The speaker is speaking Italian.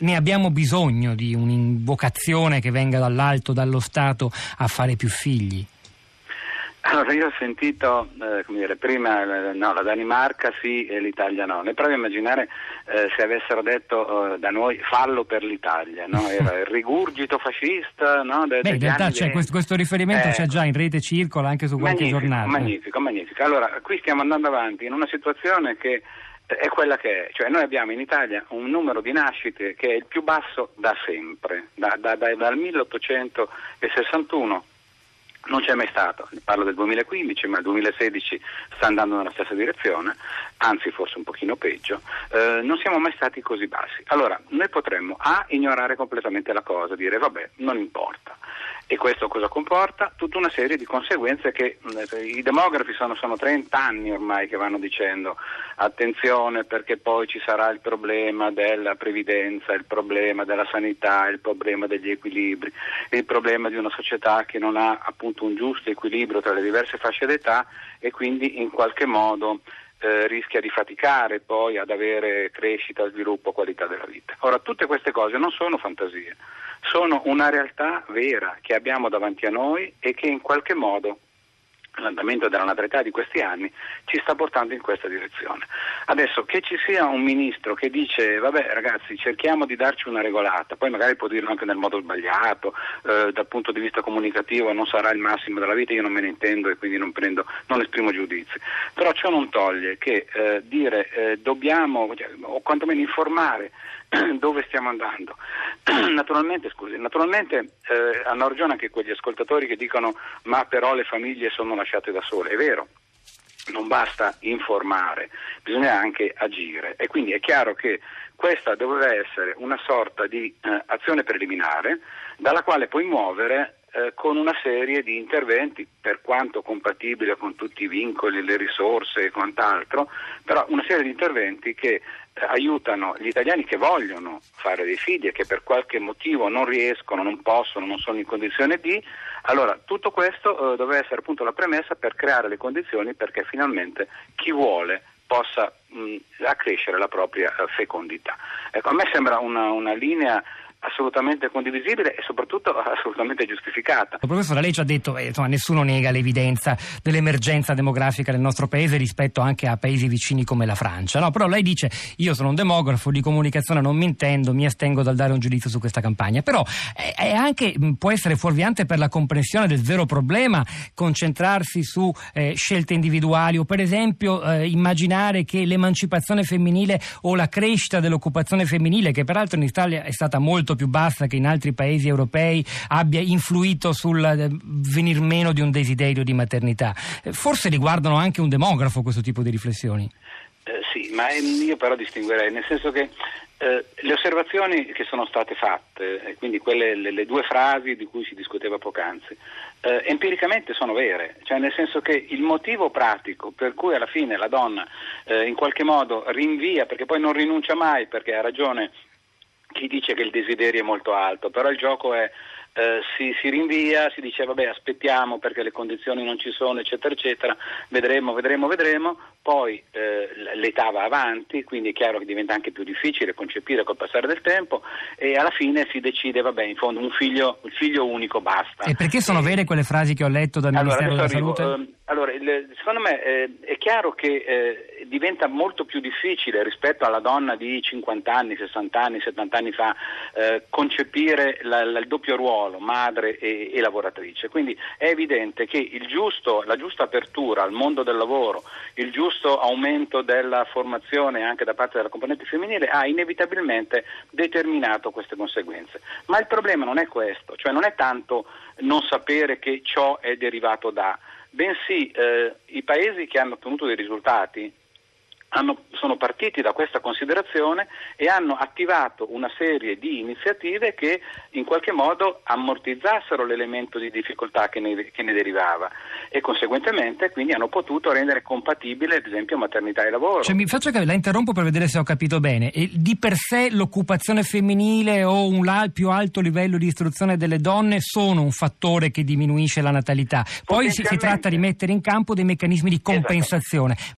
Ne abbiamo bisogno di un'invocazione che venga dall'alto, dallo Stato, a fare più figli? Allora, io ho sentito, eh, come dire, prima eh, no, la Danimarca sì e l'Italia no. Ne provo a immaginare eh, se avessero detto eh, da noi fallo per l'Italia, no? Era il rigurgito fascista, no? De, Beh, in realtà c'è questo, questo, riferimento c'è già in rete, circola anche su qualche magnifico, giornale. Magnifico, magnifico. Allora, qui stiamo andando avanti in una situazione che è quella che è, cioè noi abbiamo in Italia un numero di nascite che è il più basso da sempre, da, da, da, dal 1861 non c'è mai stato, parlo del 2015, ma il 2016 sta andando nella stessa direzione, anzi forse un pochino peggio, eh, non siamo mai stati così bassi. Allora, noi potremmo A, ignorare completamente la cosa, dire vabbè, non importa, e questo cosa comporta? Tutta una serie di conseguenze che i demografi sono, sono 30 anni ormai che vanno dicendo attenzione perché poi ci sarà il problema della previdenza, il problema della sanità, il problema degli equilibri, il problema di una società che non ha appunto un giusto equilibrio tra le diverse fasce d'età e quindi in qualche modo eh, rischia di faticare poi ad avere crescita, sviluppo, qualità della vita. Ora, tutte queste cose non sono fantasie sono una realtà vera che abbiamo davanti a noi e che in qualche modo l'andamento della natalità di questi anni ci sta portando in questa direzione. Adesso che ci sia un ministro che dice vabbè ragazzi cerchiamo di darci una regolata, poi magari può dirlo anche nel modo sbagliato, eh, dal punto di vista comunicativo non sarà il massimo della vita, io non me ne intendo e quindi non, prendo, non esprimo giudizi, però ciò non toglie che eh, dire eh, dobbiamo cioè, o quantomeno informare dove stiamo andando. naturalmente, scusi, naturalmente eh, hanno ragione anche quegli ascoltatori che dicono ma però le famiglie sono lasciate da sole, è vero. Non basta informare, bisogna anche agire e quindi è chiaro che questa doveva essere una sorta di eh, azione preliminare dalla quale puoi muovere eh, con una serie di interventi, per quanto compatibile con tutti i vincoli, le risorse e quant'altro, però una serie di interventi che eh, aiutano gli italiani che vogliono fare dei figli e che per qualche motivo non riescono, non possono, non sono in condizione di, allora tutto questo eh, doveva essere appunto la premessa per creare le condizioni perché finalmente chi vuole possa mh, accrescere la propria eh, fecondità. Ecco, a me sembra una, una linea assolutamente condivisibile e soprattutto assolutamente giustificata. Professore, lei ci ha detto eh, nessuno nega l'evidenza dell'emergenza demografica del nostro paese rispetto anche a paesi vicini come la Francia, no? però lei dice io sono un demografo, di comunicazione non mi intendo, mi astengo dal dare un giudizio su questa campagna, però è, è anche, può essere fuorviante per la comprensione del vero problema concentrarsi su eh, scelte individuali o per esempio eh, immaginare che l'emancipazione femminile o la crescita dell'occupazione femminile, che peraltro in Italia è stata molto molto più bassa che in altri paesi europei abbia influito sul eh, venir meno di un desiderio di maternità. Eh, forse riguardano anche un demografo questo tipo di riflessioni. Eh, sì, ma io però distinguerei, nel senso che eh, le osservazioni che sono state fatte, quindi quelle, le, le, due frasi di cui si discuteva poc'anzi, eh, empiricamente sono vere, cioè nel senso che il motivo pratico per cui alla fine la donna eh, in qualche modo rinvia, perché poi non rinuncia mai, perché ha ragione chi dice che il desiderio è molto alto, però il gioco è eh, si, si, rinvia, si dice vabbè aspettiamo perché le condizioni non ci sono eccetera eccetera, vedremo, vedremo, vedremo, poi eh, l'età va avanti, quindi è chiaro che diventa anche più difficile concepire col passare del tempo e alla fine si decide vabbè in fondo un figlio, un figlio unico basta. E perché sono vere quelle frasi che ho letto dal allora, Ministero della arrivo, Salute? Eh, allora, il, secondo me eh, è chiaro che eh, diventa molto più difficile rispetto alla donna di 50 anni, 60 anni, 70 anni fa eh, concepire la, la, il doppio ruolo, madre e, e, lavoratrice. Quindi è evidente che giusto, la giusta apertura al mondo del lavoro, il giusto aumento della formazione anche da parte della componente femminile ha inevitabilmente determinato queste conseguenze. Ma il problema non è questo, cioè non è tanto non sapere che ciò è derivato da bensì eh, i paesi che hanno ottenuto dei risultati hanno, sono partiti da questa considerazione e hanno attivato una serie di iniziative che in qualche modo ammortizzassero l'elemento di difficoltà che ne, che ne, derivava e conseguentemente quindi hanno potuto rendere compatibile ad esempio maternità e lavoro. Cioè, mi faccio che la interrompo per vedere se ho capito bene. E di per sé l'occupazione femminile o un più alto livello di istruzione delle donne sono un fattore che diminuisce la natalità. Poi si, si tratta di mettere in campo dei meccanismi di compensazione.